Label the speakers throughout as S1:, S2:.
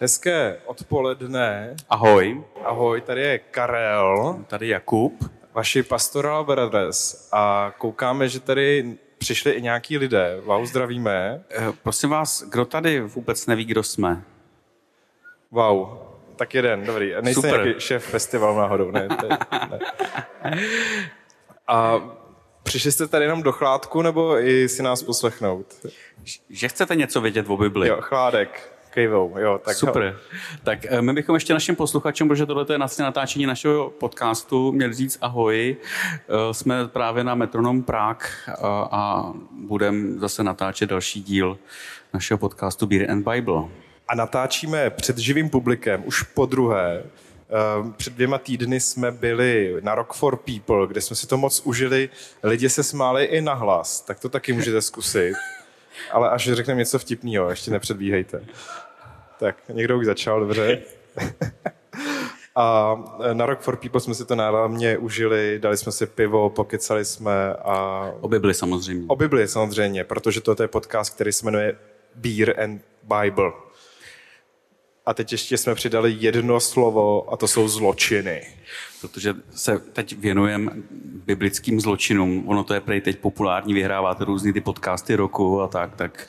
S1: Hezké odpoledne.
S2: Ahoj,
S1: Ahoj, tady je Karel,
S2: tady Jakub.
S1: vaši Pastoral Brothers a koukáme, že tady přišli i nějaký lidé. Wow, zdravíme.
S2: Eh, Prosím vás, kdo tady vůbec neví, kdo jsme?
S1: Wow, tak jeden, dobrý. Nejste
S2: Super.
S1: nějaký šéf festivalu náhodou, ne? To ne. A přišli jste tady jenom do chládku, nebo i si nás poslechnout?
S2: Že chcete něco vědět o Bibli?
S1: Jo, chládek, kejvou, jo. Tak
S2: Super. Tak eh, my bychom ještě našim posluchačům, protože tohle je vlastně natáčení našeho podcastu, měli říct ahoj. Eh, Jsme právě na Metronom Prague a, a budeme zase natáčet další díl našeho podcastu Beer and Bible.
S1: A natáčíme před živým publikem už po druhé. Ehm, Před dvěma týdny jsme byli na Rock for People, kde jsme si to moc užili. Lidi se smáli i nahlas, tak to taky můžete zkusit. Ale až řekneme něco vtipného, ještě nepředbíhejte. Tak, někdo už začal, dobře. A na Rock for People jsme si to náramně užili, dali jsme si pivo, pokecali jsme a
S2: O Bibli samozřejmě.
S1: o Bibli samozřejmě, protože to je podcast, který se jmenuje Beer and Bible. A teď ještě jsme přidali jedno slovo a to jsou zločiny.
S2: protože se teď věnujeme biblickým zločinům. Ono to je prej teď populární, vyhráváte různý ty podcasty roku a tak, tak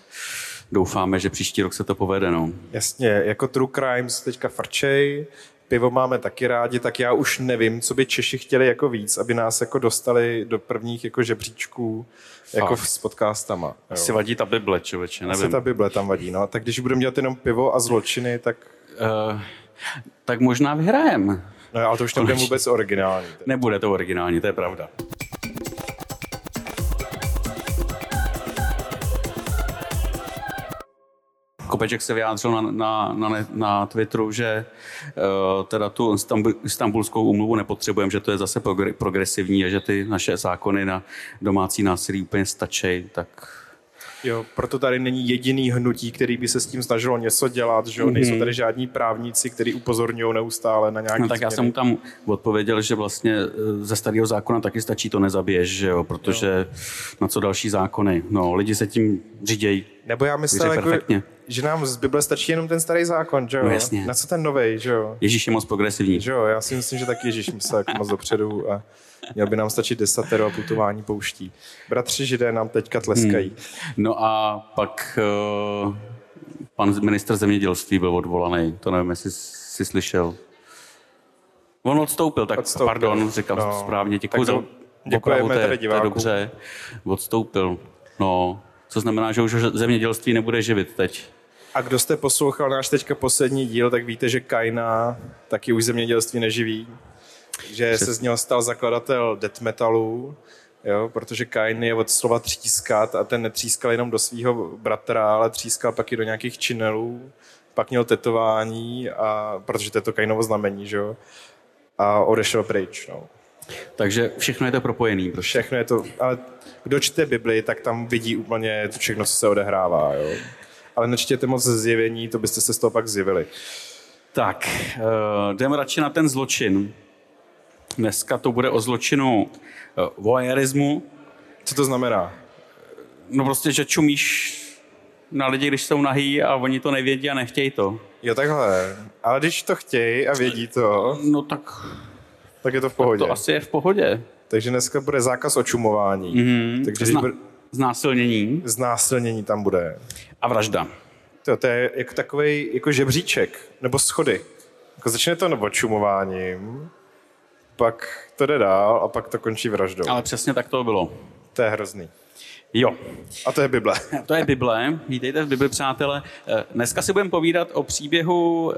S2: doufáme, že příští rok se to povede. No.
S1: Jasně, jako True Crimes teďka frčej, pivo máme taky rádi, tak já už nevím, co by Češi chtěli jako víc, aby nás jako dostali do prvních jako žebříčků jako
S2: Fakt.
S1: s podcastama.
S2: Asi vadí ta Bible, člověče,
S1: Asi
S2: nevím.
S1: ta Bible tam vadí, no. Tak když budeme dělat jenom pivo a zločiny, tak...
S2: Uh, tak možná vyhrajem.
S1: No ale to už nebude vůbec originální.
S2: Nebude to originální, to je pravda. Kopeček se vyjádřil na, na, na, na Twitteru, že uh, teda tu istambulskou úmluvu nepotřebujeme, že to je zase progr- progresivní a že ty naše zákony na domácí násilí úplně stačí, tak
S1: Jo, proto tady není jediný hnutí, který by se s tím snažilo něco dělat, že jo?
S2: Mhm.
S1: Nejsou tady žádní právníci, kteří upozorňují neustále na nějaké
S2: No tak já jsem mu tam odpověděl, že vlastně eh, ze starého zákona taky stačí to nezabiješ, že jo, protože na co další zákony. No, lidi se tím řídějí.
S1: Nebo já
S2: Vyřej
S1: jako,
S2: perfektně.
S1: Že nám z Bible stačí jenom ten starý zákon, že jo?
S2: No jasně.
S1: Na co ten novej, že jo?
S2: Ježíš je moc progresivní.
S1: Že jo, já si myslím, že taky Ježíš myslel jako moc dopředu a měl by nám stačit desatero a putování pouští. Bratři židé nám teďka tleskají. Hmm.
S2: No a pak uh, pan minister zemědělství byl odvolaný, to nevím, jestli jsi slyšel. On odstoupil, tak
S1: Odstoupil.
S2: pardon, říkal
S1: No,
S2: správně, děkuji
S1: tak
S2: za
S1: děkujeme
S2: to je, to dobře. Odstoupil, no, co znamená, že už zemědělství nebude živit teď.
S1: A kdo jste poslouchal náš teďka poslední díl, tak víte, že Kaina taky už zemědělství neživí. Že se z něho stal zakladatel death metalu, jo, protože Kain je od slova třískat a ten netřískal jenom do svého bratra, ale třískal pak i do nějakých činelů. Pak měl tetování, a, protože to je to Kainovo znamení, že jo, a odešel pryč. No.
S2: Takže všechno je to propojený. Prostě.
S1: Všechno je to, ale kdo čte Bibli, tak tam vidí úplně to všechno, co se odehrává. Jo. Ale nečtěte moc zjevení, to byste se z toho pak zjevili.
S2: Tak, uh, jdeme radši na ten zločin. Dneska to bude o zločinu uh, voyeurismu.
S1: Co to znamená?
S2: No prostě, že čumíš na lidi, když jsou nahý a oni to nevědí a nechtějí to.
S1: Jo, takhle. Ale když to chtějí a vědí to,
S2: No tak
S1: tak je to v pohodě.
S2: to asi je v pohodě.
S1: Takže dneska bude zákaz očumování. Mm-hmm. Takže
S2: Zna-
S1: Zna-
S2: znásilnění
S1: znásilnění tam bude.
S2: a vražda.
S1: To, to je jako takový jako žebříček, nebo schody. Jako začne to očumováním, pak to jde dál a pak to končí vraždou.
S2: Ale přesně tak to bylo.
S1: To je hrozný.
S2: Jo,
S1: A to je Bible.
S2: to je Bible. Vítejte v Bibli, přátelé. Eh, Dneska si budeme povídat o příběhu uh,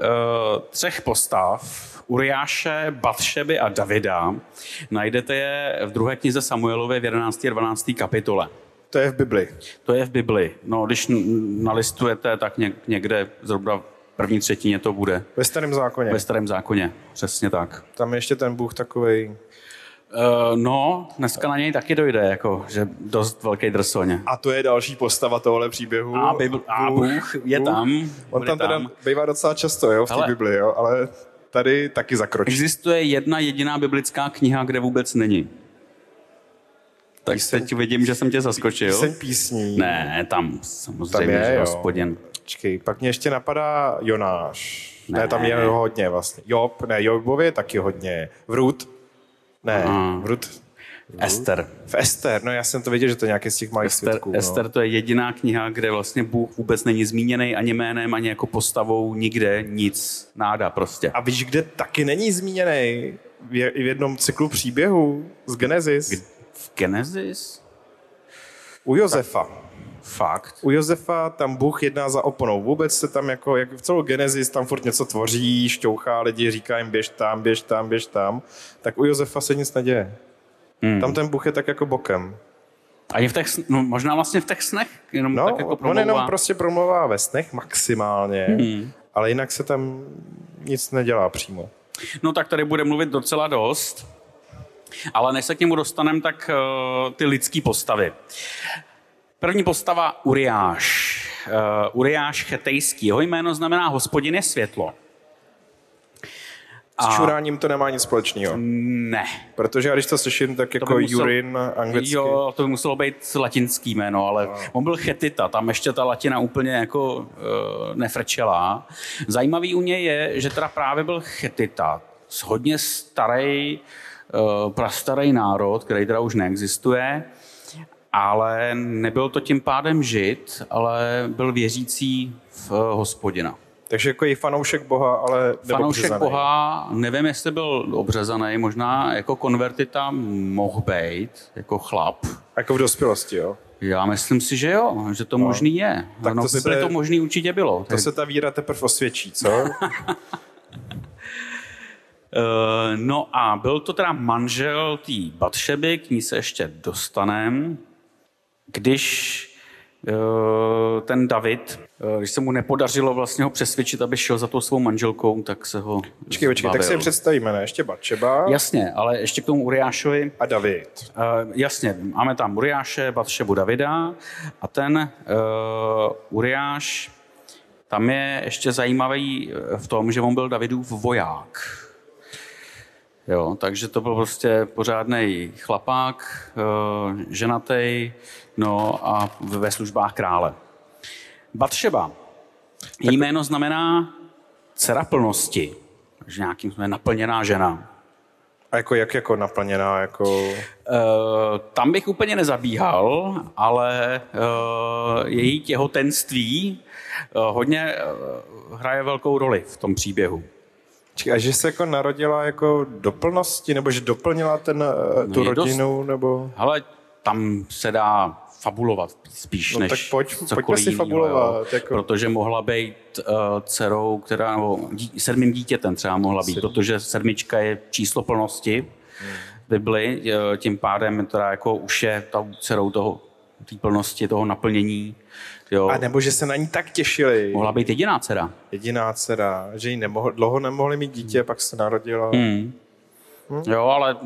S2: třech postav. Uriáše, Batšeby a Davida. Najdete je v druhé knize Samuelově v 11. a 12. kapitole.
S1: To je v Bibli.
S2: To je v Bibli. No, když nalistujete, tak něk- někde zhruba v první třetině to bude.
S1: Ve starém zákoně.
S2: Ve starém zákoně. Přesně tak.
S1: Tam je ještě ten Bůh takový.
S2: Uh, no, dneska na něj taky dojde, jako, že dost velký drsoň.
S1: A to je další postava tohle příběhu.
S2: A, Bibl, a Bůh je tam.
S1: On tam teda bývá docela často, jo, v té Bibli, jo, ale tady taky zakročí.
S2: Existuje jedna jediná biblická kniha, kde vůbec není. Tak
S1: Píseň-
S2: teď vidím, že jsem tě zaskočil.
S1: Píseň písní.
S2: Ne, tam samozřejmě,
S1: Tam je,
S2: že hospodin.
S1: Počkej, pak mě ještě napadá Jonáš. Ne,
S2: Ne.
S1: tam je hodně vlastně. Job, ne, Jobově taky hodně. Vrut. Ne,
S2: Aha.
S1: Vrut.
S2: Ester.
S1: V Ester, no já jsem to věděl, že to je nějaký z těch malých
S2: Ester,
S1: svědků. No.
S2: Ester to je jediná kniha, kde vlastně Bůh vůbec není zmíněný ani jménem, ani jako postavou, nikde, nic, náda prostě.
S1: A víš, kde taky není zmíněný? V, je- v jednom cyklu příběhu z Genesis.
S2: V Genesis?
S1: U Josefa.
S2: Fakt.
S1: U Josefa tam Bůh jedná za oponou. Vůbec se tam jako, jak v celou Genesis tam furt něco tvoří, šťouchá lidi, říká jim běž tam, běž tam, běž tam. Tak u Josefa se nic neděje.
S2: Hmm.
S1: Tam ten Bůh je tak jako bokem.
S2: Ani v těch, no, možná vlastně v těch snech, jenom
S1: No,
S2: tak jako
S1: on jenom prostě promlouvá ve snech maximálně,
S2: Hmm.
S1: ale jinak se tam nic nedělá přímo.
S2: No tak tady bude mluvit docela dost, ale než se k němu dostaneme, tak uh, ty lidské postavy. První postava Uriáš. Uh, Uriáš Chetejský. Jeho jméno znamená hospodin je světlo.
S1: S čuráním to nemá nic společného.
S2: Ne.
S1: Protože já když to slyším, tak jako
S2: by musel-
S1: Jurin anglicky.
S2: Jo, to by muselo být latinský jméno, ale on byl Chetita, tam ještě ta latina úplně jako uh, nefrčela. Zajímavý u něj je, že teda právě byl Chetita, hodně starý, uh, prastarý národ, který teda už neexistuje, ale nebyl to tím pádem žid, ale byl věřící v uh, hospodina.
S1: Takže jako i fanoušek Boha, ale
S2: Fanoušek
S1: neobřezaný.
S2: Boha, nevím, jestli byl obřezaný, možná jako konvertita mohl být, jako chlap.
S1: Jako v dospělosti, jo.
S2: Já myslím si, že jo, že to možný je.
S1: Tak
S2: no,
S1: to se-
S2: to možný určitě bylo.
S1: To se ta víra teprve osvědčí, co?
S2: Eh, no a byl to teda manžel té Batšeby, k ní se ještě dostanem, když eh, ten David, eh, když se mu nepodařilo vlastně ho přesvědčit, aby šel za tou svou manželkou, tak se ho
S1: Počkej, počkej, tak si je představíme, ne? Ještě Batšeba
S2: Jasně, ale ještě k tomu Uriášovi,
S1: a David.
S2: Uh, jasně, máme tam Uriáše, Batšebu Davida a ten uh, Uriáš, tam je ještě zajímavý v tom, že on byl Davidův voják. Jo, takže to byl prostě pořádný chlapák, uh, ženatý, no a ve službách krále. Batšeba. Její jméno znamená dcera plnosti, takže nějakým jsme naplněná žena.
S1: A jako jak jako naplněná, jako...
S2: Eh, tam bych úplně nezabíhal, ale uh, její těhotenství uh, hodně uh, hraje velkou roli v tom příběhu.
S1: A že se jako narodila jako do plnosti, nebo že doplnila ten, no, tu
S2: dost-
S1: rodinu, nebo...
S2: Ale tam se dá fabulovat spíš
S1: No
S2: než
S1: tak pojď- pojďme si fabulovat,
S2: jo.
S1: jako-
S2: Protože mohla být uh, dcerou, která, nebo dí, sedmým dítětem třeba mohla být, protože sedmička je číslo plnosti v Bibli, eh, tím pádem teda jako už je tou dcerou toho, té plnosti, toho naplnění. Jo.
S1: A nebo že se na ní tak těšili.
S2: Mohla být jediná dcera.
S1: Jediná dcera, že jí nemohl, dlouho nemohli mít dítě, pak se narodila.
S2: Hmm. Jo, ale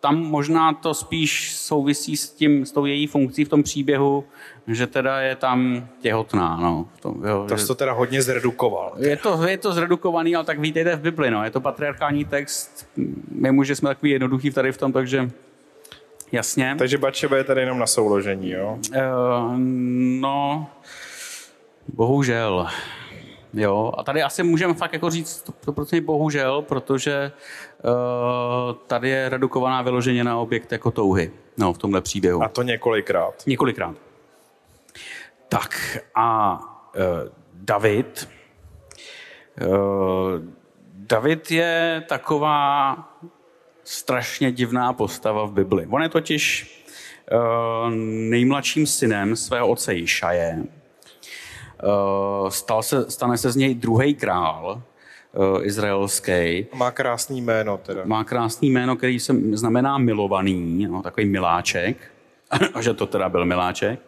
S2: tam možná to spíš souvisí s, tím, s tou její funkcí v tom příběhu, že teda je tam těhotná. No, v tom, jo,
S1: To jsi to teda hodně zredukoval.
S2: je, to, je to zredukovaný, ale tak vítejte v Bibli. No. Je to patriarchální text. My muži jsme takový jednoduchý tady v tom, takže jasně.
S1: Takže Batšeba je tady jenom na souložení, jo?
S2: Uh, no, bohužel. Jo, a tady asi můžeme fakt jako říct to, to prostě bohužel, protože uh, tady je redukovaná vyloženě na objekt jako touhy. No, v tomhle příběhu.
S1: A to několikrát.
S2: Několikrát. Tak a uh, David. Uh, David je taková strašně divná postava v Bibli. On je totiž uh, nejmladším synem svého otce Išaje. Uh, stal se, stane se z něj druhý král uh, izraelský.
S1: Má krásný jméno teda.
S2: Má krásný jméno, který se znamená milovaný, no, takový miláček. A že to teda byl miláček.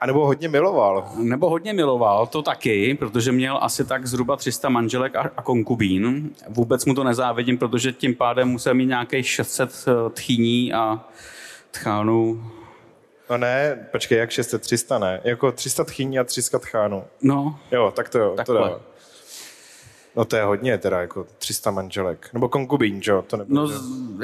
S1: A nebo hodně miloval.
S2: Nebo hodně miloval, to taky, protože měl asi tak zhruba 300 manželek a, a konkubín. Vůbec mu to nezávidím, protože tím pádem musel mít nějakých 600 eh, tchýní a tchánů.
S1: No ne, počkej, jak 600, 300 ne. Jako 300 tchýní a 300 tchánů.
S2: No,
S1: Jo, tak to jo, to
S2: Takhle.
S1: dá. No to je hodně teda, jako 300 manželek. Nebo konkubín, že jo? To
S2: nebylo, no, že?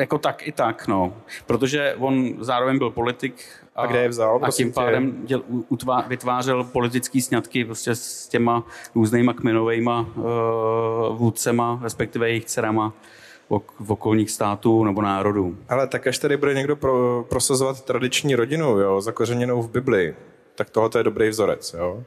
S2: jako tak i tak, no. Protože on zároveň byl politik.
S1: A, a kde je vzal?
S2: A tím pádem děl, utvá, vytvářel politický sňatky prostě s těma různýma kmenovejma uh, vůdcema, respektive jejich dcerama v okolních států nebo národů.
S1: Ale tak až tady bude někdo pro, prosazovat tradiční rodinu, jo, zakořeněnou v Biblii, tak tohle je dobrý vzorec, jo.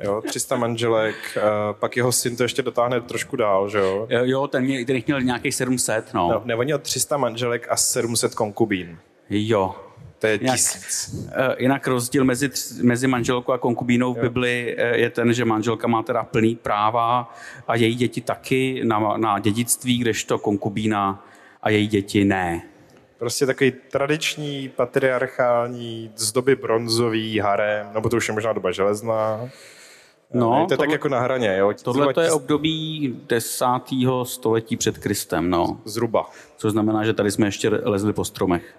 S1: Jo, 300 manželek, pak jeho syn to ještě dotáhne trošku dál, že jo?
S2: Jo, ten, mě, ten měl nějaký 700, no. no
S1: ne, on měl 300 manželek a 700 konkubín.
S2: Jo.
S1: To je jinak, tisíc.
S2: Eh, jinak rozdíl mezi, mezi manželkou a konkubínou v Bibli eh, je ten, že manželka má teda plný práva a její děti taky na, na dědictví, kdežto konkubína a její děti ne.
S1: Prostě takový tradiční, patriarchální, z doby bronzový harem, nebo to už je možná doba železná. No, to je tohle, tak jako na hraně. Jo?
S2: Tohle to je období desátého století před Kristem. No.
S1: Zhruba.
S2: Což znamená, že tady jsme ještě lezli po stromech.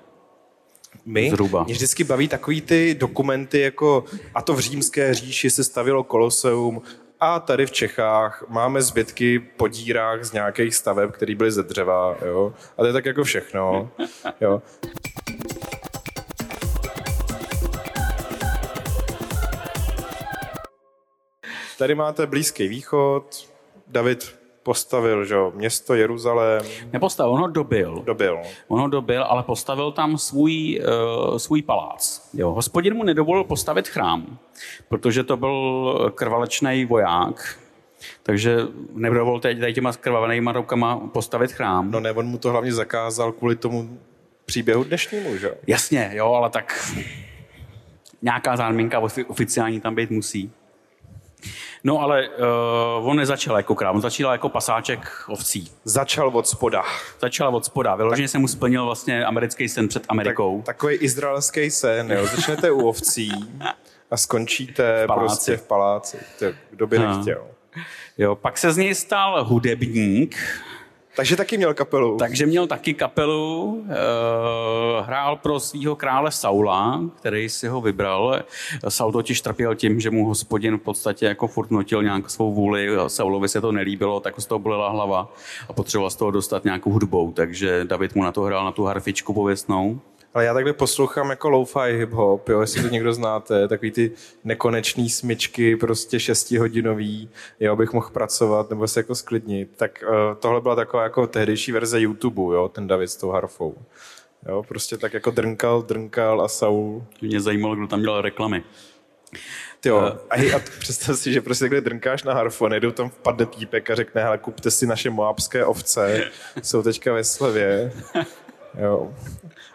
S1: My? Zhruba. Mě vždycky baví takový ty dokumenty, jako a to v římské říši se stavilo koloseum, a tady v Čechách máme zbytky po dírách z nějakých staveb, které byly ze dřeva. Jo? A to je tak jako všechno. Jo? Tady máte Blízký východ, David postavil že, město Jeruzalém.
S2: Nepostavil, on ho dobil.
S1: Dobil.
S2: On ho dobil, ale postavil tam svůj, uh, svůj palác. Jo. Hospodin mu nedovolil postavit chrám, protože to byl krvalečný voják, takže nedovolil teď tady těma krvavenýma rukama postavit chrám.
S1: No ne, on mu to hlavně zakázal kvůli tomu příběhu dnešnímu, že?
S2: Jasně, jo, ale tak nějaká záminka oficiální tam být musí. No ale uh, on nezačal jako král, on začal jako pasáček ovcí.
S1: Začal od spoda.
S2: Začal od spoda. Vyloženě se mu splnil vlastně americký sen před Amerikou.
S1: Tak, takový izraelský sen, jo. Začnete u ovcí a skončíte v prostě v paláci. To, kdo by nechtěl.
S2: Jo, pak se z něj stal hudebník,
S1: takže taky měl kapelu.
S2: Takže měl taky kapelu, uh, hrál pro svého krále Saula, který si ho vybral. Saul totiž trpěl tím, že mu hospodin v podstatě jako furt notil nějakou svou vůli, Saulovi se to nelíbilo, tak z toho bolela hlava a potřeboval z toho dostat nějakou hudbou, takže David mu na to hrál na tu harfičku pověstnou.
S1: Ale já takhle poslouchám jako lo-fi hip-hop, jo, jestli to někdo znáte, takový ty nekonečný smyčky, prostě šestihodinový, jo, abych mohl pracovat nebo se jako sklidnit. Tak uh, tohle byla taková jako tehdejší verze YouTube, jo, ten David s tou harfou. Jo, prostě tak jako drnkal, drnkal a Saul.
S2: Mě zajímalo, kdo tam dělal reklamy.
S1: Ty jo, uh. a, a představ si, že prostě takhle drnkáš na harfu, nejdou tam vpadne týpek a řekne, hele, kupte si naše moabské ovce, jsou teďka ve slevě. Jo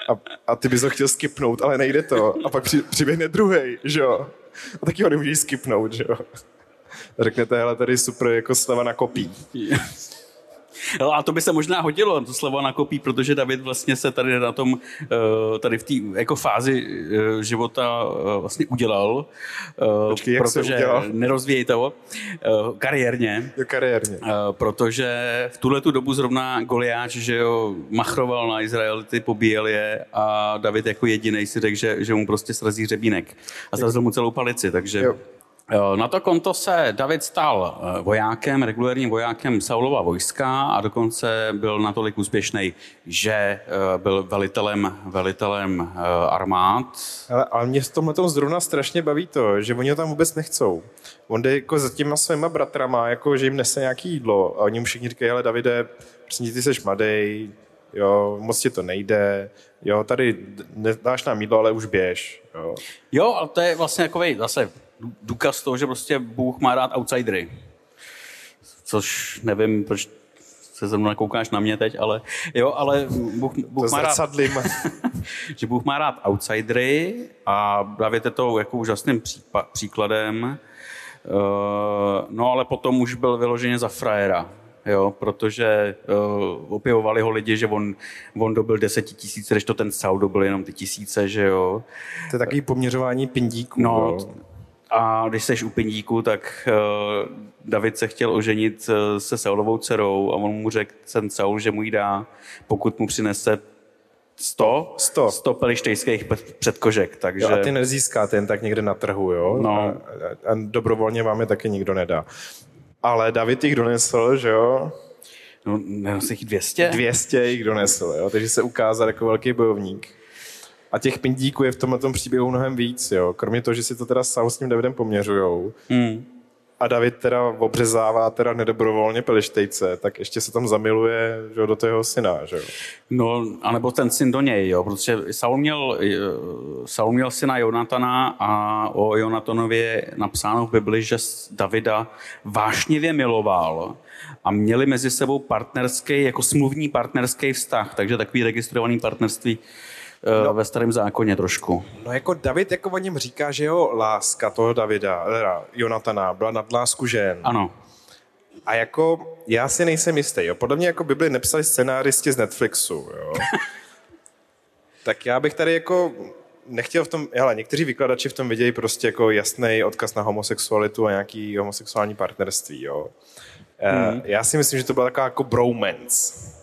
S1: a, a ty bys ho chtěl skipnout, ale nejde to. A pak při, přiběhne druhý, že jo? A taky ho nemůžeš skipnout, že jo? Řeknete, hele, tady super jako sleva na kopí.
S2: No a to by se možná hodilo, to slovo na kopí, protože David vlastně se tady na tom, eh, tady v té jako fázi eh, života eh, vlastně udělal.
S1: Počkej, jak protože se udělal?
S2: nerozvíjej to, kariérně.
S1: Jo, kariérně.
S2: Protože v tuhle tu dobu zrovna Goliáš, že jo, machroval na Izraelity, pobíjel je a David jako jediný si řekl, že, že mu prostě srazí řebínek a srazil mu celou palici, takže... Jo. Eh, na to konto se David stal eh, vojákem, regulérním vojákem Saulova vojska a dokonce byl natolik úspěšný, že eh, byl velitelem, velitelem armád.
S1: Ale, ale mě v tomhle tom zrovna strašně baví to, že oni ho tam vůbec nechcou. On jde jako za těma svýma bratrama, jako že jim nese nějaký jídlo a oni mu všichni říkají, hele Davide, prostě ty jsi mladý, jo, moc ti to nejde, jo, tady dáš nám jídlo, ale už běž. Jo,
S2: jo ale to je vlastně takový zase důkaz toho, že prostě Bůh má rád outsidery. Což nevím, proč se ze mnou koukáš na mě teď, ale jo, ale Bůh, Bůh má rád, že Bůh má rád outsidery a právě to jako úžasným přípa, příkladem. Uh, no ale potom už byl vyloženě za frajera, jo, protože uh, opěvovali ho lidi, že on, on dobil deseti tisíc, když to ten Saul dobil jenom ty tisíce, že jo.
S1: To je takový poměřování pindíků.
S2: No, jo. A když seš u Pindíku, tak uh, David se chtěl oženit uh, se Saulovou dcerou a on mu řekl ten Saul, že mu ji dá, pokud mu přinese 100, 100. 100 pelištejských předkožek. Takže... Jo,
S1: a ty nezískáte jen tak někde na trhu, jo?
S2: No.
S1: A, a dobrovolně vám je taky nikdo nedá. ale David jich donesl, že jo?
S2: No, nenosí jich 200?
S1: 200 jich donesl, jo? takže se ukázal jako velký bojovník. A těch pindíků je v tomhle příběhu mnohem víc, jo? kromě toho, že si to teda Saul s tím Davidem poměřujou. Hmm a David teda obřezává teda nedobrovolně pelištejce, tak ještě se tam zamiluje že, do toho syna. Že?
S2: No, anebo ten syn do něj, jo, protože Saul měl, eh, Saul měl syna Jonatana a o Jonatanovi je napsáno v Bibli, že Davida vášnivě miloval a měli mezi sebou partnerský, jako smluvní partnerský vztah, takže takový registrovaný partnerství no, ve starém zákoně trošku.
S1: No jako David jako o něm říká, že jeho láska toho Davida, teda Jonatana, byla nad lásku žen.
S2: Ano.
S1: A jako já si nejsem jistý, jo. Podle mě jako by byli nepsali scenáristi z Netflixu, jo. tak já bych tady jako nechtěl v tom, hele, někteří vykladači v tom vidějí prostě jako jasný odkaz na homosexualitu a nějaký homosexuální partnerství, jo. Mm. Já si myslím, že to byla taková jako bromance.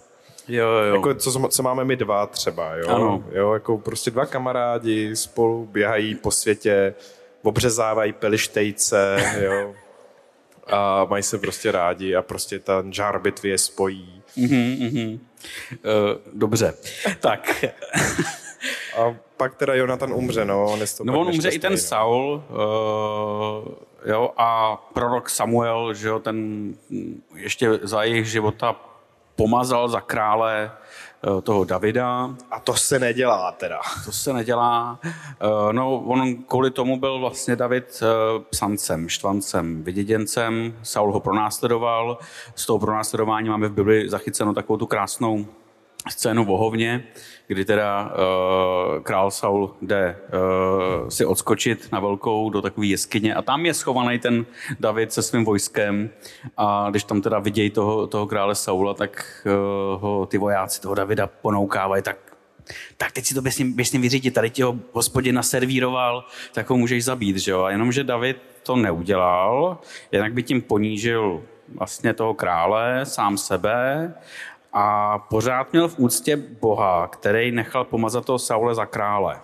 S2: Jo, jo.
S1: Jako co, co máme my dva třeba, jo?
S2: Ano.
S1: jo? Jako prostě dva kamarádi spolu běhají po světě, obřezávají pelištejce, jo? A mají se prostě rádi a prostě ta žár bitvy je spojí.
S2: Mm-hmm, mm-hmm. Uh, dobře, tak.
S1: a pak teda Jonathan umře, no. On je
S2: no on umře i ten Saul, uh, jo, a prorok Samuel, že jo, ten ještě za jejich života pomazal za krále eh, toho Davida.
S1: A to se nedělá teda.
S2: To se nedělá. Eh, no, on kvůli tomu byl vlastně David eh, psancem, štvancem, vyděděncem. Saul ho pronásledoval. Z toho pronásledování máme v Bibli zachyceno takovou tu krásnou scénu v Ohovně, kdy teda uh, král Saul jde uh, si odskočit na velkou do takové jeskyně a tam je schovaný ten David se svým vojskem a když tam teda vidějí toho, toho krále Saula, tak uh, ho ty vojáci toho Davida ponoukávají, tak tak teď si to běž s ním vyřídit, tady ti ho hospodin naservíroval, tak ho můžeš zabít, že jo? A jenomže David to neudělal, jinak by tím ponížil vlastně toho krále, sám sebe a pořád měl v úctě Boha, který nechal pomazat toho Saule za krále.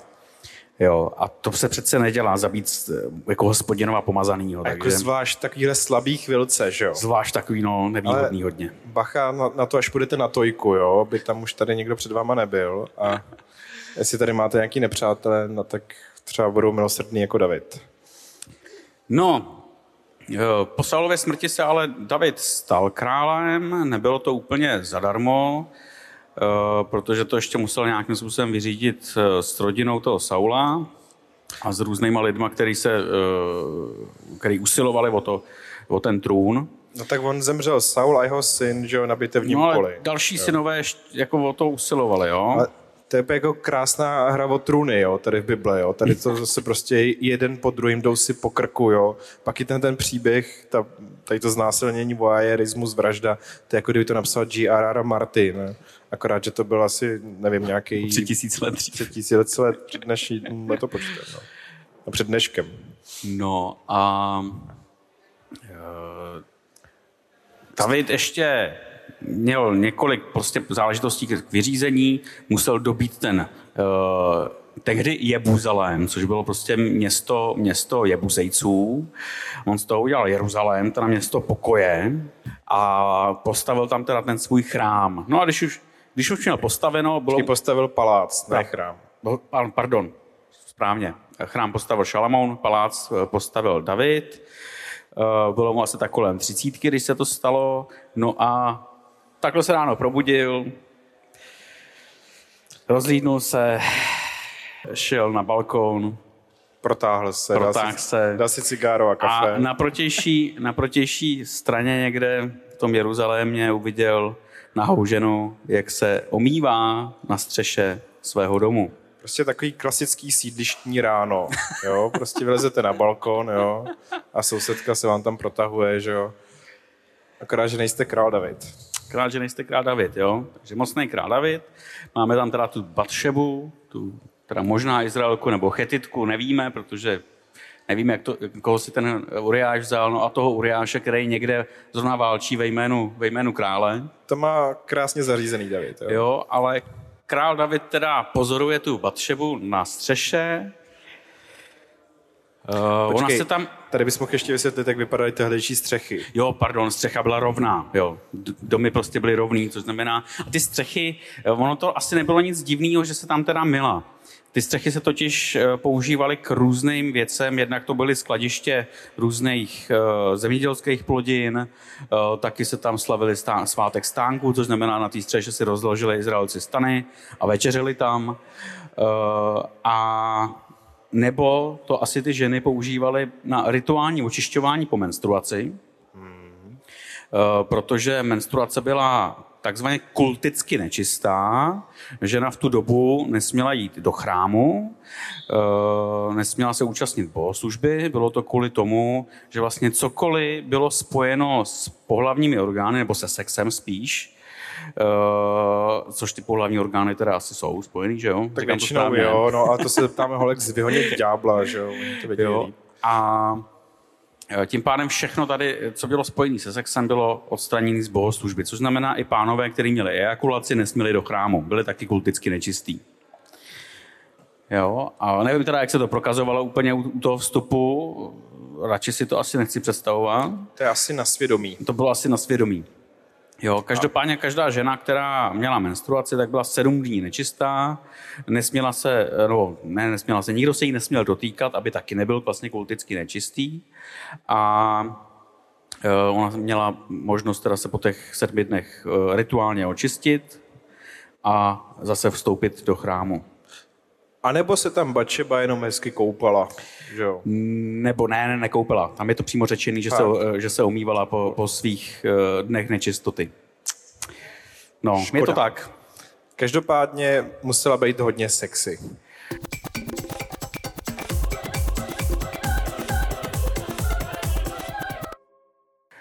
S2: Jo, a to se přece nedělá zabít eh, jako hospodinova pomazanýho.
S1: Jako takže... zvlášť takovýhle slabý chvilce, že jo?
S2: Zvlášť takový, no, nevýhodný Ale hodně.
S1: Bacha na, na, to, až půjdete na tojku, jo, by tam už tady někdo před váma nebyl a jestli tady máte nějaký nepřátelé, no tak třeba budou milosrdný jako David.
S2: No, po Saulově smrti se ale David stal králem, nebylo to úplně zadarmo, eh, protože to ještě musel nějakým způsobem vyřídit eh, s rodinou toho Saula a s různýma lidma, který, se, eh, který usilovali o, to, o ten trůn.
S1: No tak on zemřel Saul a jeho syn, že jo, na bitevním no, poli.
S2: další jo. synové jako o to usilovali, jo. Ale
S1: to je jako krásná hra o trůny, jo, tady v Bible, jo. Tady to zase prostě jeden po druhým jdou si po krku, jo. Pak i ten, ten příběh, ta, tady to znásilnění, voyeurismus, vražda, to je jako kdyby to napsal G.R.R. Martin, ne? Akorát, že to byl asi, nevím, nějaký...
S2: Tři tisíc let.
S1: Tři tisíc let před dnešním letopočtem, no. A před dneškem.
S2: No a... Uh, David ještě měl několik prostě záležitostí k vyřízení, musel dobít ten uh, tehdy Jebuzalém, což bylo prostě město, město Jebuzejců. On z toho udělal Jeruzalém, teda město pokoje a postavil tam teda ten svůj chrám. No a když už, když už měl postaveno, bylo...
S1: Vždy postavil palác, ne chrám.
S2: Pardon, správně. Chrám postavil Šalamoun, palác eh, postavil David. Eh, bylo mu asi tak kolem třicítky, když se to stalo. No a takhle se ráno probudil, rozlídnul se, šel na balkón,
S1: protáhl se,
S2: protáhl dal,
S1: se. Si, dal si cigáro a kafe.
S2: A na protější, na protější straně někde v tom Jeruzalémě uviděl nahou ženu, jak se omývá na střeše svého domu.
S1: Prostě takový klasický sídlištní ráno, jo, prostě vylezete na balkon, jo, a sousedka se vám tam protahuje, že jo. Akorát, že nejste král David
S2: král, že nejste král David, jo? Takže mocný král David. Máme tam teda tu Batšebu, tu teda možná Izraelku nebo Chetitku, nevíme, protože nevíme, jak to, koho si ten Uriáš vzal, no a toho Uriáše, který někde zrovna válčí ve jménu, ve jménu krále.
S1: To má krásně zařízený David. Jo,
S2: jo ale král David teda pozoruje tu Batšebu na střeše Uh, ona se tam...
S1: Tady bys mohl ještě vysvětlit, jak vypadaly tehdejší střechy.
S2: Jo, pardon, střecha byla rovná, jo. Domy prostě byly rovný, což znamená... A ty střechy, ono to asi nebylo nic divného, že se tam teda mila. Ty střechy se totiž eh, používaly k různým věcem, jednak to byly skladiště různých zemědělských plodin, taky se tam slavili stán, svátek stánku, což znamená na té střeše si rozložili Izraelci stany a večeřili tam. A nebo to asi ty ženy používaly na rituální očišťování po menstruaci, hmm. protože menstruace byla takzvaně kulticky nečistá. Žena v tu dobu nesměla jít do chrámu, eh, nesměla se účastnit bohoslužby. Bylo to kvůli tomu, že vlastně cokoliv bylo spojeno s pohlavními orgány, nebo se sexem spíš, Uh, což ty pohlavní orgány teda asi jsou spojený, že jo?
S1: Tak většinou jo, no a to se zeptáme holek z vyhonit ďábla, že jo? To jo.
S2: A Eh, tím pádem všechno tady, co bylo spojené se sexem, bylo odstraněné z bohoslužby, což znamená i pánové, kteří měli ejakulaci, nesměli do chrámu, byli taky kulticky nečistý. Jo, a nevím teda, jak se to prokazovalo úplně u toho vstupu, radši si to asi nechci představovat.
S1: To je asi na svědomí.
S2: To bylo asi na svědomí. Jo, každopádně každá žena, která měla menstruaci, tak byla sedm dní nečistá, nesměla se, no ne, nesměla se, nikdo se jí nesměl dotýkat, aby taky nebyl vlastně kulticky nečistý. A e, ona měla možnost teda se po těch sedmi dnech e, rituálně očistit a zase vstoupit do chrámu.
S1: A nebo se tam Bačeba jenom hezky koupala, že jo?
S2: Nebo ne, ne, nekoupala. Tam je to přímo řečený, že, se, že se umývala po, po svých eh, dnech nečistoty. No, Škoda. je to tak.
S1: Každopádně musela být hodně sexy.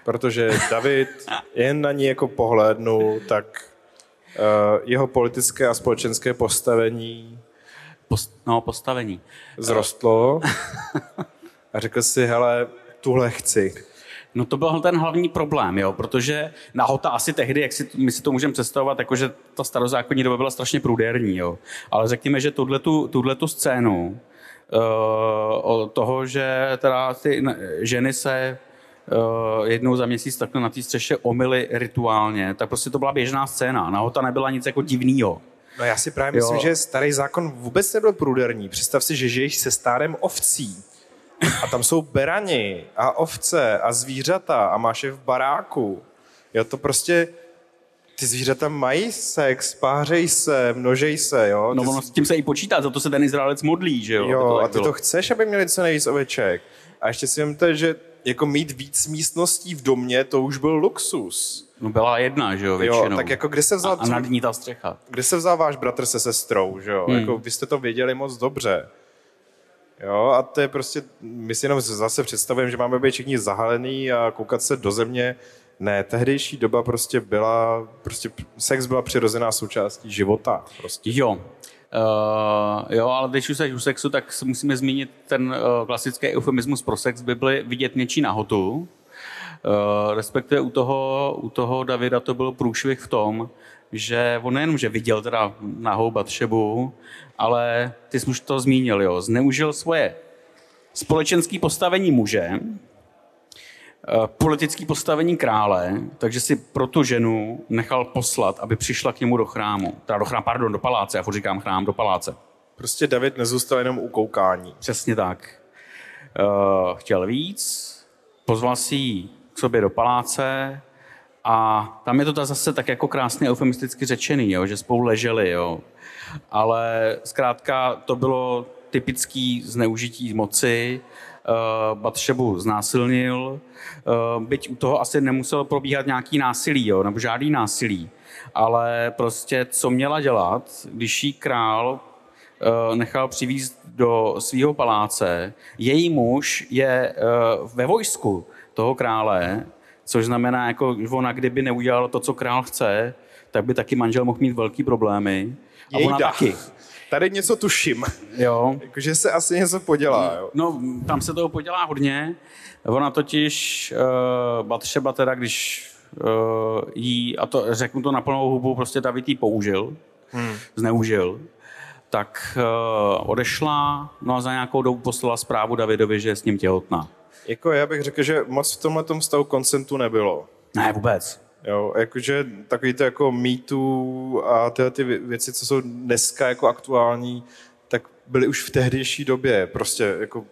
S1: Protože David, jen na ní jako pohlédnu, tak uh, jeho politické a společenské postavení
S2: Post, no, postavení.
S1: Zrostlo a řekl si, hele, tuhle chci.
S2: No to byl ten hlavní problém, jo, protože nahota asi tehdy, jak si, my si to můžeme představovat, jakože ta starozákonní doba byla strašně průderní, jo. Ale řekněme, že tuhle tu scénu uh, o toho, že teda ty ženy se uh, jednou za měsíc takhle na té střeše omily rituálně, tak prostě to byla běžná scéna. Nahota nebyla nic jako divného.
S1: No já si právě jo. myslím, že starý zákon vůbec nebyl průderný. Představ si, že žiješ se stárem ovcí a tam jsou berani a ovce a zvířata a máš je v baráku. Jo, to prostě ty zvířata mají sex, pářej se, množej se, jo.
S2: No ono s tím se i počítá, za to se ten Izraelec modlí, že jo.
S1: Jo, to a ty bylo. to chceš, aby měli co nejvíc oveček. A ještě si vemte, že jako mít víc místností v domě, to už byl luxus.
S2: No byla jedna, že jo, většinou.
S1: Jo, tak jako kde se vzal...
S2: A, a nad ní ta střecha.
S1: Kde se vzal váš bratr se sestrou, že jo? Hmm. Jako vy jste to věděli moc dobře. Jo, a to je prostě, my si jenom zase představujeme, že máme být všichni zahalený a koukat se do země. Ne, tehdejší doba prostě byla, prostě sex byla přirozená součástí života. Prostě.
S2: Jo, Uh, jo, ale když už jsi u sexu, tak musíme zmínit ten uh, klasický eufemismus pro sex v Bibli vidět něčí nahotu. Uh, respektive u toho, u toho Davida to byl průšvih v tom, že on nejenom, že viděl teda nahou Batšebu, ale ty jsi už to zmínil, jo, zneužil svoje společenské postavení muže, politické postavení krále, takže si pro tu ženu nechal poslat, aby přišla k němu do chrámu. Teda do chrámu, pardon, do paláce, já říkám chrám, do paláce.
S1: Prostě David nezůstal jenom u koukání.
S2: Přesně tak. Uh, chtěl víc, pozval si ji k sobě do paláce a tam je to zase tak jako krásně eufemisticky řečený, jo, že spolu leželi, jo. Ale zkrátka to bylo typický zneužití moci, Batšebu znásilnil, uh, byť u toho asi nemuselo probíhat nějaký násilí, jo, nebo žádný násilí. Ale prostě co měla dělat, když jí král uh, nechal přivízt do svého paláce, její muž je ve vojsku, toho krále, což znamená, jako ona kdyby neudělala to, co král chce, tak by taky manžel mohl mít velký problémy. A Jejda. ona taky.
S1: Tady něco tuším.
S2: Jo.
S1: Jakože se asi něco podělá. Jo.
S2: No, tam se toho podělá hodně. Ona totiž, uh, Batšeba teda, když uh, jí, a to řeknu to na plnou hubu, prostě David jí použil, hmm. zneužil. tak uh, odešla, no a za nějakou dobu poslala zprávu Davidovi, že je s ním těhotná.
S1: Jako já bych řekl, že moc v tomhle stavu koncentu nebylo.
S2: Ne, vůbec.
S1: Jo, jakože takový to jako mýtu a tyhle ty věci, co jsou dneska jako aktuální, tak byly už v tehdejší době prostě jako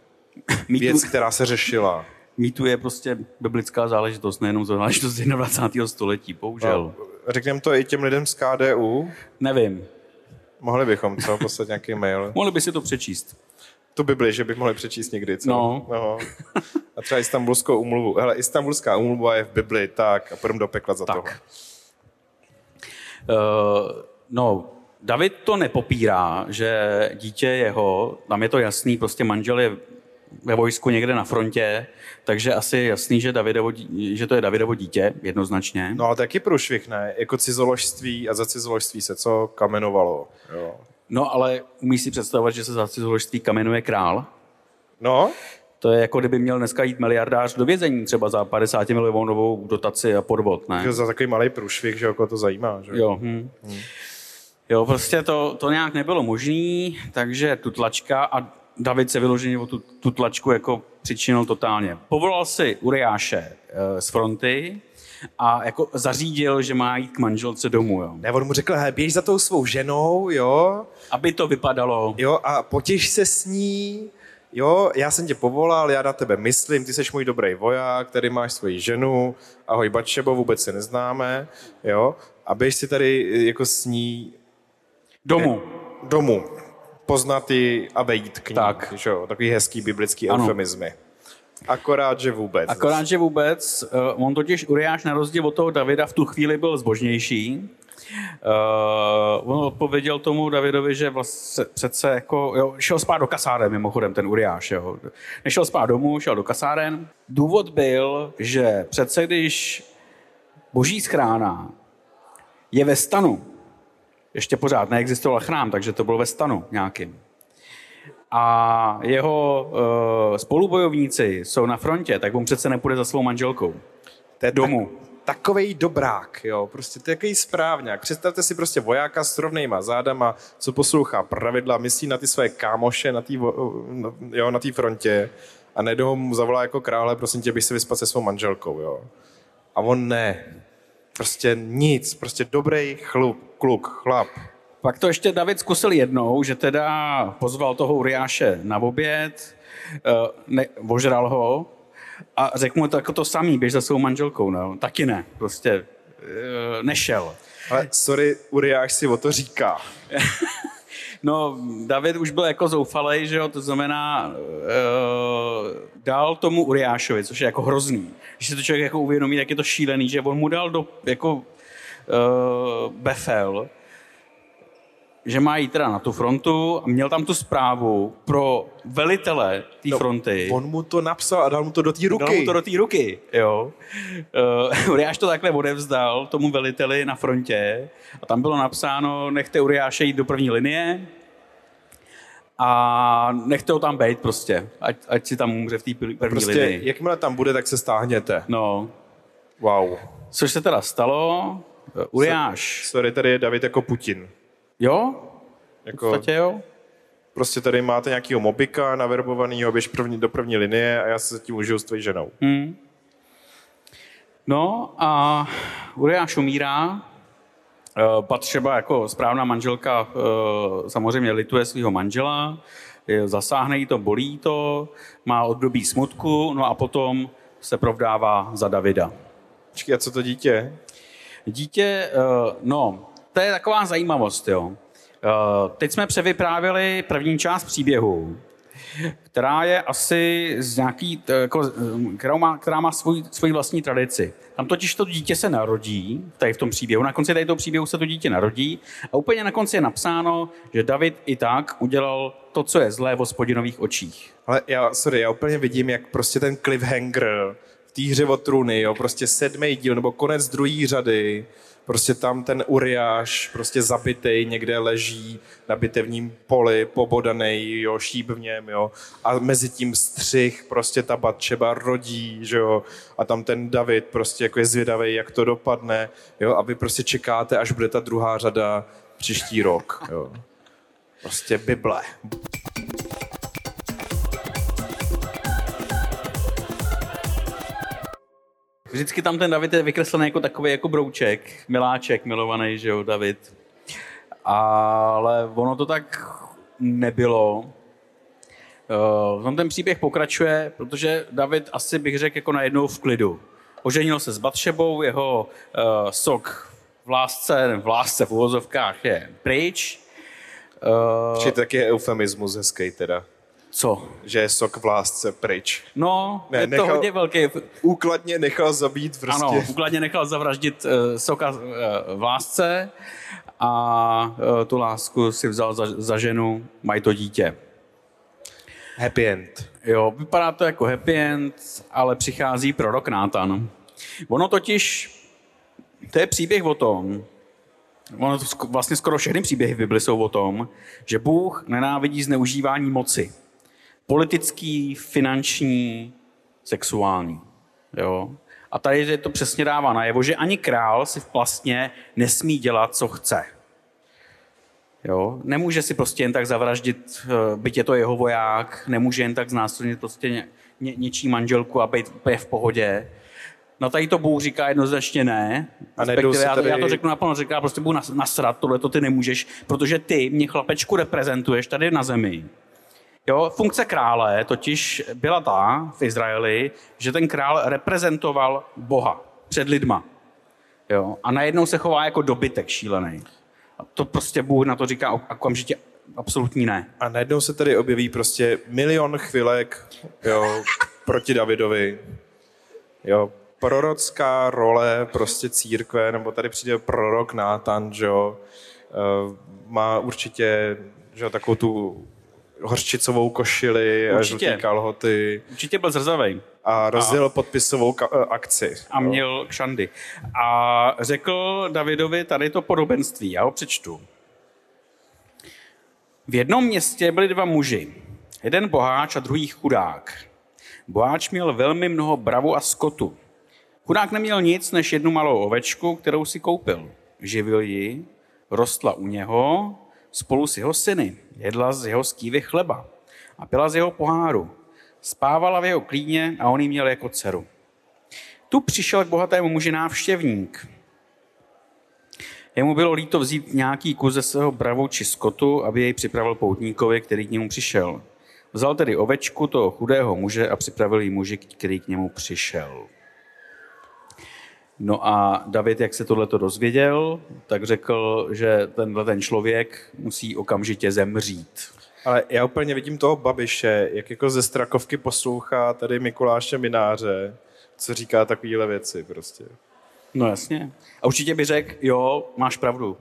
S1: věc, která se řešila.
S2: Mýtu je prostě biblická záležitost, nejenom záležitost 21. století, bohužel. No,
S1: řekněme to i těm lidem z KDU.
S2: Nevím.
S1: Mohli bychom, co, poslat nějaký mail.
S2: Mohli by si to přečíst.
S1: Tu Bibli, že bych mohli přečíst někdy, co?
S2: No.
S1: no. A třeba Istanbulskou umluvu. Hele, Istanbulská umluva je v Bibli, tak a půjdeme do pekla za
S2: tak.
S1: toho.
S2: Uh, no, David to nepopírá, že dítě jeho, tam je to jasný, prostě manžel je ve vojsku někde na frontě, takže asi jasný, že, Davidovo, že to je Davidovo dítě, jednoznačně.
S1: No ale taky průšvih, ne? Jako cizoložství a za cizoložství se co kamenovalo. Jo.
S2: No ale umí si představovat, že se za cizoložství kamenuje král?
S1: No.
S2: To je jako kdyby měl dneska jít miliardář do vězení třeba za 50 milionovou dotaci a podvod, ne?
S1: Že za takový malý průšvih, že jako to zajímá. Že?
S2: Jo. Hm. Hmm. Jo, prostě to, to nějak nebylo možné, takže tu tlačka a David se vyloženě o tu, tu tlačku jako přičinil totálně. Povolal si Uriáše e, z fronty a jako zařídil, že má jít k manželce domů. Jo.
S1: Ne, on mu řekl, hej, běž za tou svou ženou, jo.
S2: Aby to vypadalo.
S1: Jo, a potěž se s ní, jo, já jsem tě povolal, já na tebe myslím, ty jsi můj dobrý voják, tady máš svoji ženu, ahoj Batšebo, vůbec se neznáme, jo, a běž si tady jako s ní
S2: domů.
S1: Domů poznat ji a vejít k ní.
S2: Tak.
S1: Jo? Takový hezký biblický ano. eufemizmy. Akorát, že vůbec.
S2: Akorát, že vůbec. Uh, on totiž Uriáš na rozdíl od toho Davida v tu chvíli byl zbožnější. Uh, on odpověděl tomu Davidovi, že vlastně přece jako, jo, šel spát do kasáren mimochodem ten Uriáš. Jo. Nešel spát domů, šel do kasáren. Důvod byl, že přece když boží schrána je ve stanu, ještě pořád neexistoval chrám, takže to bylo ve stanu nějakým. A jeho uh, spolubojovníci jsou na frontě, tak on přece nepůjde za svou manželkou.
S1: To je domů. Tak, takovej dobrák, jo, prostě takový správňák. Představte si prostě vojáka s rovnýma zádama, co poslouchá pravidla, myslí na ty své kámoše na té jo, na tý frontě a najednou mu zavolá jako krále, prosím tě, bych se vyspat se svou manželkou, jo. A on ne. Prostě nic, prostě dobrý chlup, kluk, chlap.
S2: Pak to ještě David zkusil jednou, že teda pozval toho Uriáše na oběd, eh, ne, ožral ho a řekl mu to jako to samý, běž za svou manželkou. No. Taky ne, prostě eh, nešel.
S1: Ale sorry, Uriáš si o to říká.
S2: No, David už byl jako zoufalej, že jo, to znamená, uh, dal tomu Uriášovi, což je jako hrozný. Když se to člověk jako uvědomí, tak je to šílený, že on mu dal do, jako uh, befel, že má jít teda na tu frontu a měl tam tu zprávu pro velitele té no, fronty.
S1: On mu to napsal a dal mu to do té ruky.
S2: Dal mu to do té ruky, jo. Uh, Uriáš to takhle odevzdal tomu veliteli na frontě a tam bylo napsáno, nechte Uriáše jít do první linie a nechte ho tam být prostě, ať, ať si tam umře v té první
S1: prostě,
S2: linii.
S1: jakmile tam bude, tak se stáhněte.
S2: No.
S1: Wow.
S2: Což se teda stalo, Uriáš.
S1: Sorry, tady je David jako Putin.
S2: Jo? Jako, v podstatě jo.
S1: Prostě tady máte nějakýho mobika naverbovanýho, běž první, do první linie a já se tím užiju s tvojí ženou.
S2: Hmm. No a Uriáš umírá, Patřeba jako správná manželka eh, samozřejmě lituje svého manžela, zasáhne jí to, bolí to, má období smutku, no a potom se provdává za Davida.
S1: Počkej, a co to dítě?
S2: Dítě, eh, no, to je taková zajímavost, jo. Eh, teď jsme převyprávěli první část příběhu, která je asi z nějaký, jako, která má, která má svůj, svůj vlastní tradici. Tam totiž to dítě se narodí, tady v tom příběhu, na konci tady toho příběhu se to dítě narodí a úplně na konci je napsáno, že David i tak udělal to, co je zlé v hospodinových očích.
S1: Ale já, sorry, já úplně vidím, jak prostě ten cliffhanger v té hře o trůny, jo, prostě sedmý díl nebo konec druhé řady, prostě tam ten Uriáš prostě zabitej někde leží na bitevním poli, pobodaný, jo, šíp v něm, jo, a mezi tím střih prostě ta Batšeba rodí, že jo, a tam ten David prostě jako je zvědavý, jak to dopadne, jo, a vy prostě čekáte, až bude ta druhá řada příští rok, jo. Prostě Bible.
S2: Vždycky tam ten David je vykreslený jako takový jako brouček, miláček, milovaný, že jo, David. Ale ono to tak nebylo. Uh, tam ten příběh pokračuje, protože David asi bych řekl jako najednou v klidu. Oženil se s Batšebou, jeho uh, sok v lásce, v lásce v uvozovkách je pryč.
S1: Uh, Či taky eufemismus hezký teda.
S2: Co?
S1: Že je sok v lásce pryč.
S2: No, ne, je nechal, to hodně velký.
S1: Úkladně nechal zabít prostě.
S2: Ano, úkladně nechal zavraždit uh, soka uh, v lásce a uh, tu lásku si vzal za, za ženu, mají to dítě.
S1: Happy end.
S2: Jo, vypadá to jako happy end, ale přichází prorok Nátan. Ono totiž, to je příběh o tom, ono to vlastně skoro všechny příběhy v Bibli jsou o tom, že Bůh nenávidí zneužívání moci politický, finanční, sexuální. Jo? A tady je to přesně dává najevo, že ani král si vlastně nesmí dělat, co chce. Jo? Nemůže si prostě jen tak zavraždit, eh, byť je to jeho voják, nemůže jen tak znásilnit prostě ně, ně, něčí manželku a být úplně v pohodě. No tady to Bůh říká jednoznačně ne. A já, tady... já to řeknu naplno, říká prostě Bůh nasrat, tohle to ty nemůžeš, protože ty mě chlapečku reprezentuješ tady na zemi. Jo, funkce krále totiž byla ta v Izraeli, že ten král reprezentoval Boha před lidma. Jo, a najednou se chová jako dobytek šílený. A to prostě Bůh na to říká okamžitě absolutní ne.
S1: A najednou se tady objeví prostě milion chvilek jo, proti Davidovi. Jo, prorocká role prostě církve, nebo tady přijde prorok Nátan, že jo, eh, má určitě že takovou tu hořčicovou košili a žlutý kalhoty.
S2: Určitě byl zrzavej.
S1: A rozdělil a... podpisovou ka- eh, akci.
S2: A měl kšandy. A řekl Davidovi tady to podobenství, já ho přečtu. V jednom městě byli dva muži. Jeden boháč a druhý chudák. Boháč měl velmi mnoho bravu a skotu. Chudák neměl nic než jednu malou ovečku, kterou si koupil. Živil ji, rostla u něho spolu s jeho syny. Jedla z jeho skývy chleba a pila z jeho poháru. Spávala v jeho klíně a on ji měl jako dceru. Tu přišel k bohatému muži návštěvník. Jemu bylo líto vzít nějaký kus ze svého bravu či skotu, aby jej připravil poutníkovi, který k němu přišel. Vzal tedy ovečku toho chudého muže a připravil ji muži, který k němu přišel. No a David, jak se tohleto dozvěděl, tak řekl, že tenhle ten člověk musí okamžitě zemřít.
S1: Ale já úplně vidím toho Babiše, jak jako ze Strakovky poslouchá tady Mikuláše Mináře, co říká takovéhle věci prostě.
S2: No jasně. A určitě by řekl, jo, máš pravdu.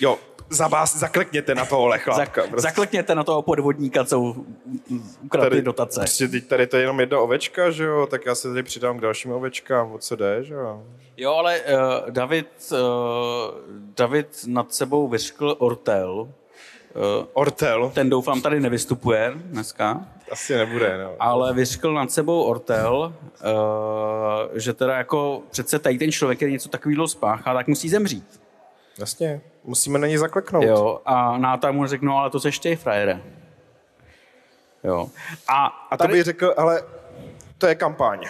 S1: Jo, za vás zaklekněte na toho chlápka.
S2: Zak, prostě. Zaklekněte na toho podvodníka, co ukradl tady, dotace.
S1: Prostě teď tady to je jenom jedna ovečka, že jo, tak já se tady přidám k dalším ovečkám, o co jde, že jo.
S2: Jo, ale uh, David, uh, David nad sebou vyřkl ortel.
S1: Uh, ortel?
S2: Ten doufám tady nevystupuje dneska.
S1: Asi nebude, no.
S2: Ale vyřkl nad sebou ortel, uh, že teda jako přece tady ten člověk, který něco takového spáchá, tak musí zemřít.
S1: Jasně, musíme na něj zakleknout.
S2: Jo, a Náta mu řekl, no ale to seš ty, frajere. Jo.
S1: A, a tady... to bych řekl, ale to je kampaň.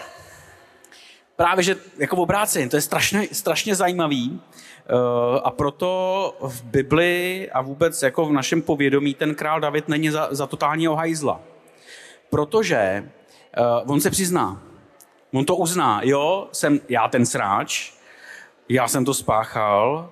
S2: Právě, že jako obráceně, to je strašně, strašně zajímavý uh, a proto v Bibli a vůbec jako v našem povědomí ten král David není za, za totálního hajzla. Protože uh, on se přizná, on to uzná, jo, jsem já ten sráč, já jsem to spáchal,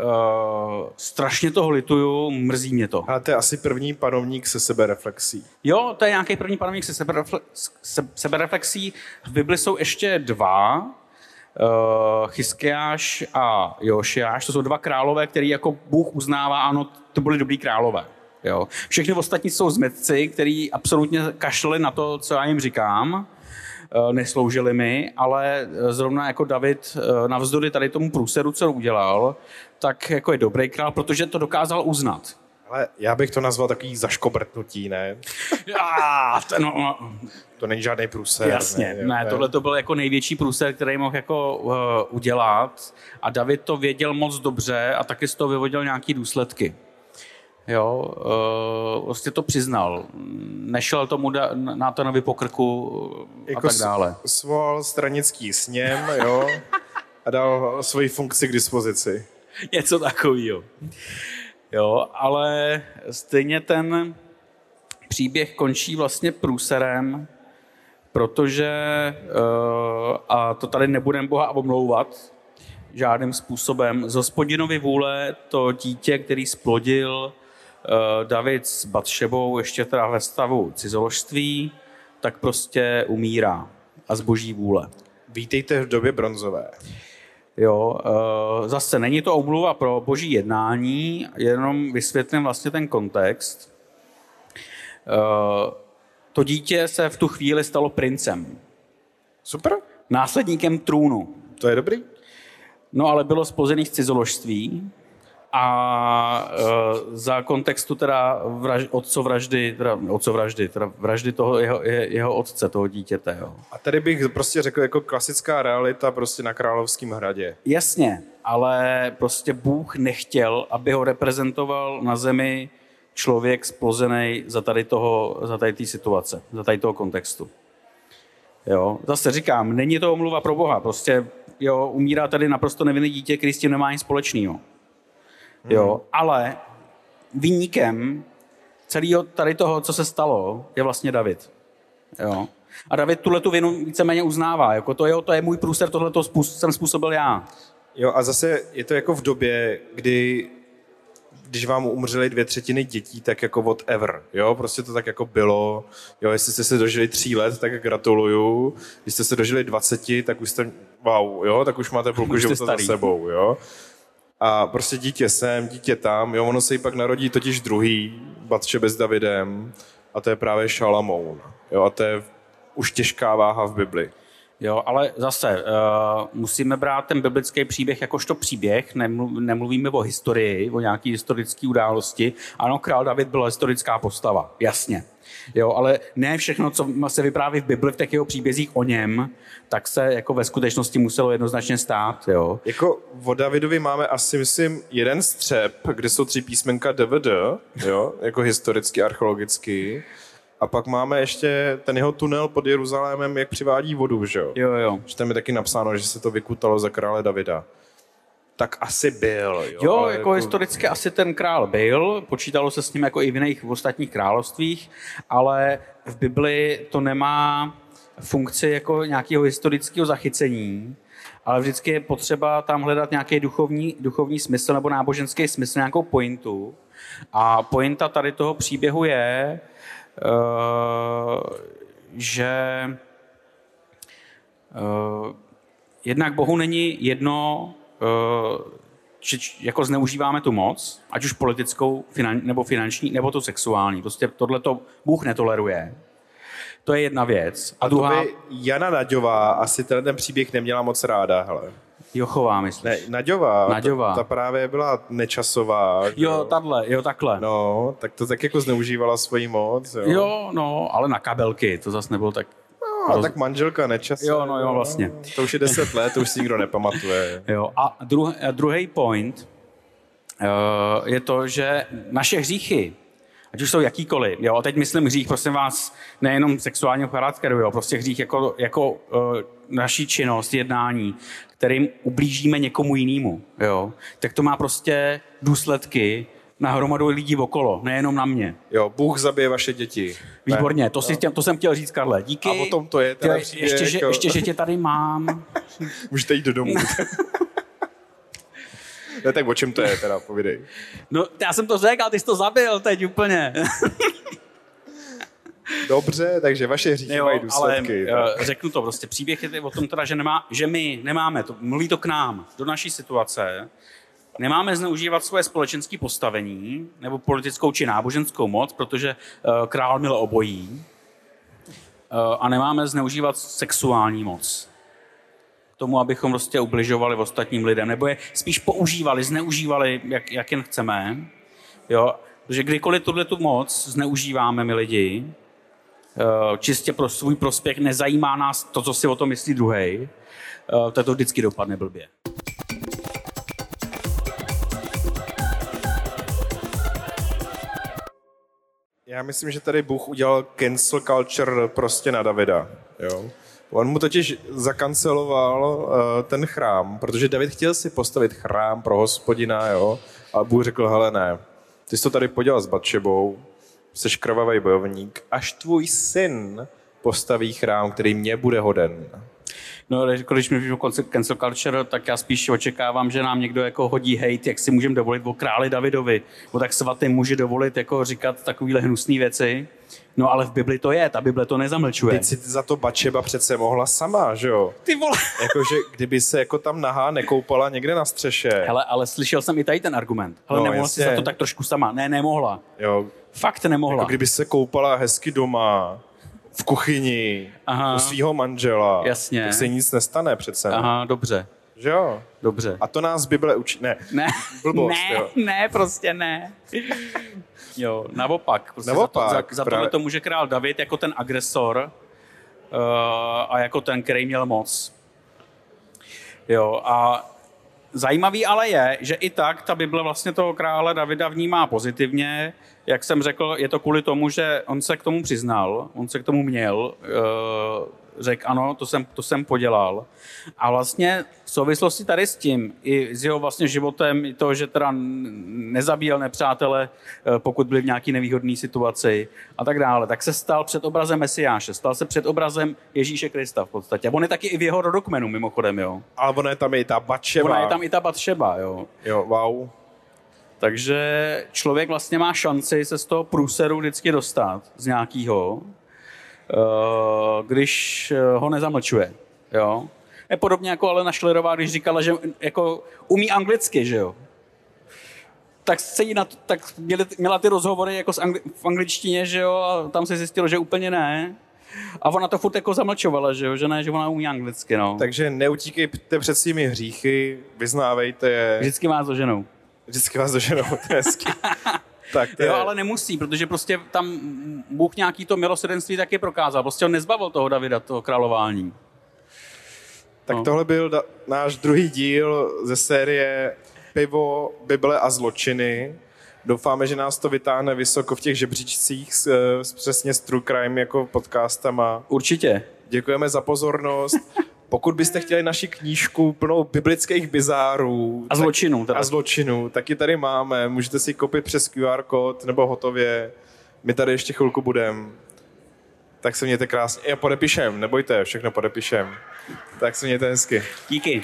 S2: Uh, strašně toho lituju, mrzí mě to.
S1: Ale to je asi první panovník se sebereflexí.
S2: Jo, to je nějaký první panovník se, seberefle- se sebereflexí. V Bibli jsou ještě dva, uh, Chyskiáš a Jošiáš, to jsou dva králové, který jako Bůh uznává, ano, to byli dobrý králové. Jo. Všechny ostatní jsou zmetci, který absolutně kašleli na to, co já jim říkám Eh, nesloužili mi, ale eh, zrovna jako David eh, navzdory tady tomu průseru, co udělal, tak jako je dobrý král, protože to dokázal uznat.
S1: Ale já bych to nazval takový zaškobrtnutí, ne?
S2: Já, to, no, no.
S1: to není žádný průser.
S2: Jasně, ne, ne, tohle to byl jako největší průser, který mohl jako uh, udělat a David to věděl moc dobře a taky z toho vyvodil nějaký důsledky. Jo, uh, vlastně to přiznal. Nešel tomu da, na to na pokrku jako a tak dále.
S1: Svolal stranický sněm, jo, a dal svoji funkci k dispozici.
S2: Něco takového. Jo, ale stejně ten příběh končí vlastně průserem, protože, uh, a to tady nebudem Boha omlouvat, žádným způsobem. Z hospodinovi vůle to dítě, který splodil David s Batšebou, ještě teda ve stavu cizoložství, tak prostě umírá a z boží vůle.
S1: Vítejte v době bronzové.
S2: Jo, uh, zase není to omluva pro boží jednání, jenom vysvětlím vlastně ten kontext. Uh, to dítě se v tu chvíli stalo princem.
S1: Super.
S2: Následníkem trůnu.
S1: To je dobrý.
S2: No ale bylo spozený z cizoložství a e, za kontextu teda vraž, otcovraždy, teda otcovraždy, teda vraždy toho jeho, jeho otce, toho dítěte. Jo.
S1: A tady bych prostě řekl jako klasická realita prostě na Královském hradě.
S2: Jasně, ale prostě Bůh nechtěl, aby ho reprezentoval na zemi člověk splozený za tady toho, za tady té situace, za tady toho kontextu. Jo, zase říkám, není to omluva pro Boha, prostě jo, umírá tady naprosto nevinný dítě, který s tím nemá nic společného. Jo, hmm. ale vyníkem celého tady toho, co se stalo, je vlastně David. Jo. A David tuhle tu vinu víceméně uznává. Jako to, jo, to je můj průser, tohle to jsem způsobil já.
S1: Jo, a zase je to jako v době, kdy když vám umřely dvě třetiny dětí, tak jako whatever, jo, prostě to tak jako bylo, jo, jestli jste se dožili tří let, tak gratuluju, když jste se dožili 20, tak už jste, wow, jo, tak už máte půlku života za sebou, jo. A prostě dítě sem, dítě tam, jo, ono se jí pak narodí totiž druhý, Batšebe s Davidem, a to je právě Šalamoun, jo, a to je už těžká váha v Bibli.
S2: Jo, ale zase uh, musíme brát ten biblický příběh jakožto příběh, nemluvíme o historii, o nějaké historické události. Ano, král David byl historická postava, jasně. Jo, ale ne všechno, co se vypráví v Bibli, v těch jeho příbězích o něm, tak se jako ve skutečnosti muselo jednoznačně stát. Jo.
S1: Jako o Davidovi máme asi, myslím, jeden střep, kde jsou tři písmenka DVD, jo, jako historicky, archeologicky. A pak máme ještě ten jeho tunel pod Jeruzalémem, jak přivádí vodu, že jo?
S2: Jo, jo.
S1: Že tam je taky napsáno, že se to vykutalo za krále Davida. Tak asi byl, jo.
S2: Jo, jako, jako historicky asi ten král byl, počítalo se s ním jako i v jiných v ostatních královstvích, ale v Bibli to nemá funkci jako nějakého historického zachycení, ale vždycky je potřeba tam hledat nějaký duchovní, duchovní smysl nebo náboženský smysl, nějakou pointu. A pointa tady toho příběhu je, že eh, jednak Bohu není jedno, že eh, jako zneužíváme tu moc, ať už politickou, finan, nebo finanční, nebo tu sexuální. Prostě tohle to Bůh netoleruje. To je jedna věc.
S1: A, a druhá... Jana Naďová asi ten, ten příběh neměla moc ráda, hele.
S2: Jochová, myslíš?
S1: Ne, Naďová.
S2: Naďová.
S1: Ta, ta právě byla nečasová.
S2: Jo, tahle, jo, takhle.
S1: No, tak to tak jako zneužívala svoji moc. Jo,
S2: jo no, ale na kabelky, to zase nebylo tak
S1: No, roz... tak manželka nečasová.
S2: Jo, no jo, vlastně.
S1: To už je deset let, to už si nikdo nepamatuje.
S2: Jo, a druh, druhý point uh, je to, že naše hříchy, ať už jsou jakýkoliv, jo, a teď myslím hřích, prosím vás, nejenom sexuálního charakteru, jo, prostě hřích jako, jako uh, naší činnost, jednání, kterým ublížíme někomu jinému, jo, tak to má prostě důsledky na hromadu lidí okolo, nejenom na mě.
S1: Jo, Bůh zabije vaše děti.
S2: Výborně, to, si, to jsem chtěl říct, Karle. Díky.
S1: A potom to je
S2: teda ještě, ještě, že, jako... ještě, že tě tady mám.
S1: Můžete jít do domu. ne, tak o čem to je teda, povídej.
S2: No, já jsem to řekl, ty jsi to zabil teď úplně.
S1: Dobře, takže vaše hříchy mají důsledky.
S2: Ale, uh, řeknu to prostě, příběh je o tom teda, že, nemá, že my nemáme, to, mluví to k nám, do naší situace, nemáme zneužívat svoje společenské postavení nebo politickou či náboženskou moc, protože uh, král měl obojí uh, a nemáme zneužívat sexuální moc tomu, abychom prostě ubližovali ostatním lidem, nebo je spíš používali, zneužívali, jak, jak jen chceme. Jo? Protože kdykoliv tuhle tu moc zneužíváme my lidi, Eh, čistě pro svůj prospěch, nezajímá nás to, co si o tom myslí druhý, eh, tak to vždycky dopadne blbě.
S1: Já myslím, že tady Bůh udělal cancel culture prostě na Davida. Jo? On mu totiž zakanceloval uh, ten chrám, protože David chtěl si postavit chrám pro hospodina, jo? a Bůh řekl, hele ne, ty jsi to tady podělal s Batšebou, jsi krvavý bojovník, až tvůj syn postaví chrám, který mě bude hoden.
S2: No, jako když mluvím o cancel culture, tak já spíš očekávám, že nám někdo jako hodí hate, jak si můžeme dovolit o králi Davidovi. Bo tak svatý může dovolit jako říkat takovéhle hnusné věci. No ale v Bibli to je, ta Bible to nezamlčuje.
S1: Teď si za to Bačeba přece mohla sama, že jo?
S2: Ty vole.
S1: Jakože kdyby se jako tam nahá nekoupala někde na střeše.
S2: Hele, ale slyšel jsem i tady ten argument. Ale no, nemohla jasně. si za to tak trošku sama. Ne, nemohla.
S1: Jo.
S2: Fakt nemohla.
S1: Jako kdyby se koupala hezky doma, v kuchyni, Aha. u svého manžela,
S2: Jasně.
S1: tak se nic nestane přece.
S2: Aha, dobře.
S1: Že jo?
S2: Dobře.
S1: A to nás Bible učí. Ne,
S2: ne.
S1: blbost,
S2: ne,
S1: jo.
S2: ne, prostě ne. Jo, naopak. Prostě
S1: naopak
S2: za, to, za, za tohle to může král David jako ten agresor uh, a jako ten, který měl moc. Jo, a zajímavý ale je, že i tak ta Bible vlastně toho krále Davida vnímá pozitivně, jak jsem řekl, je to kvůli tomu, že on se k tomu přiznal, on se k tomu měl, eh, řekl ano, to jsem, to jsem podělal. A vlastně v souvislosti tady s tím, i s jeho vlastně životem, i to, že teda nezabíjel nepřátele, eh, pokud byli v nějaké nevýhodné situaci a tak dále, tak se stal před obrazem Mesiáše, stal se před obrazem Ježíše Krista v podstatě. A on je taky i v jeho rodokmenu mimochodem, jo.
S1: Ale ona je tam i ta Batšeba.
S2: Ona je tam i ta Batšeba, jo.
S1: Jo, wow.
S2: Takže člověk vlastně má šanci se z toho průseru vždycky dostat, z nějakého, eh, když eh, ho nezamlčuje. Jo? Je podobně jako Alena Schlerová, když říkala, že jako umí anglicky, že jo? Tak, se jí na to, tak měli, měla ty rozhovory jako angli, v angličtině, že jo, a tam se zjistilo, že úplně ne. A ona to furt jako zamlčovala, že jo, že ne, že ona umí anglicky, no.
S1: Takže neutíkejte před svými hříchy, vyznávejte je.
S2: Vždycky má to ženou.
S1: Vždycky vás doženou, to je hezky.
S2: tak to je... Jo, ale nemusí, protože prostě tam Bůh nějaký to milosrdenství taky prokázal. Prostě on nezbavil toho Davida, toho králování.
S1: Tak no. tohle byl da- náš druhý díl ze série Pivo, Bible a zločiny. Doufáme, že nás to vytáhne vysoko v těch žebříčcích s, s přesně s True Crime jako podcastama.
S2: Určitě.
S1: Děkujeme za pozornost. Pokud byste chtěli naši knížku plnou biblických bizárů
S2: a zločinů,
S1: tak, a zločinů, tak ji tady máme. Můžete si koupit přes QR kód nebo hotově. My tady ještě chvilku budeme. Tak se mějte krásně. Já podepíšem, nebojte, všechno podepíšem. Tak se mějte hezky.
S2: Díky.